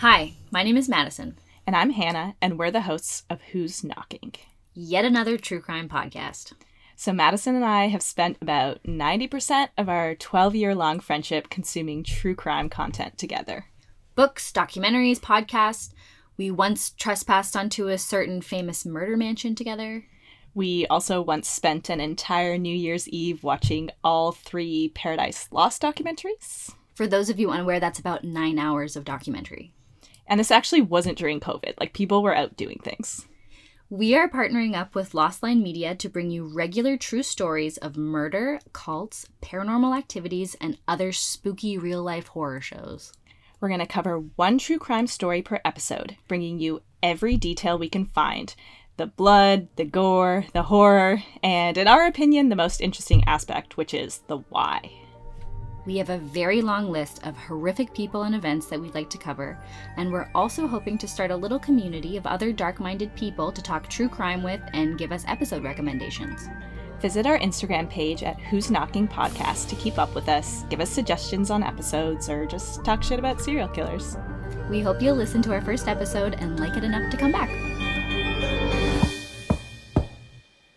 Hi, my name is Madison. And I'm Hanna, and we're the hosts of Who's Knocking? Yet another true crime podcast. So, Madison and I have spent about 90% of our 12 year long friendship consuming true crime content together books, documentaries, podcasts. We once trespassed onto a certain famous murder mansion together. We also once spent an entire New Year's Eve watching all three Paradise Lost documentaries. For those of you unaware, that's about nine hours of documentary. And this actually wasn't during COVID, like, people were out doing things. We are partnering up with Lost Line Media to bring you regular true stories of murder, cults, paranormal activities, and other spooky real life horror shows. We're going to cover one true crime story per episode, bringing you every detail we can find the blood, the gore, the horror, and in our opinion, the most interesting aspect, which is the why. We have a very long list of horrific people and events that we'd like to cover, and we're also hoping to start a little community of other dark minded people to talk true crime with and give us episode recommendations. Visit our Instagram page at Who's Knocking Podcast to keep up with us, give us suggestions on episodes, or just talk shit about serial killers. We hope you'll listen to our first episode and like it enough to come back.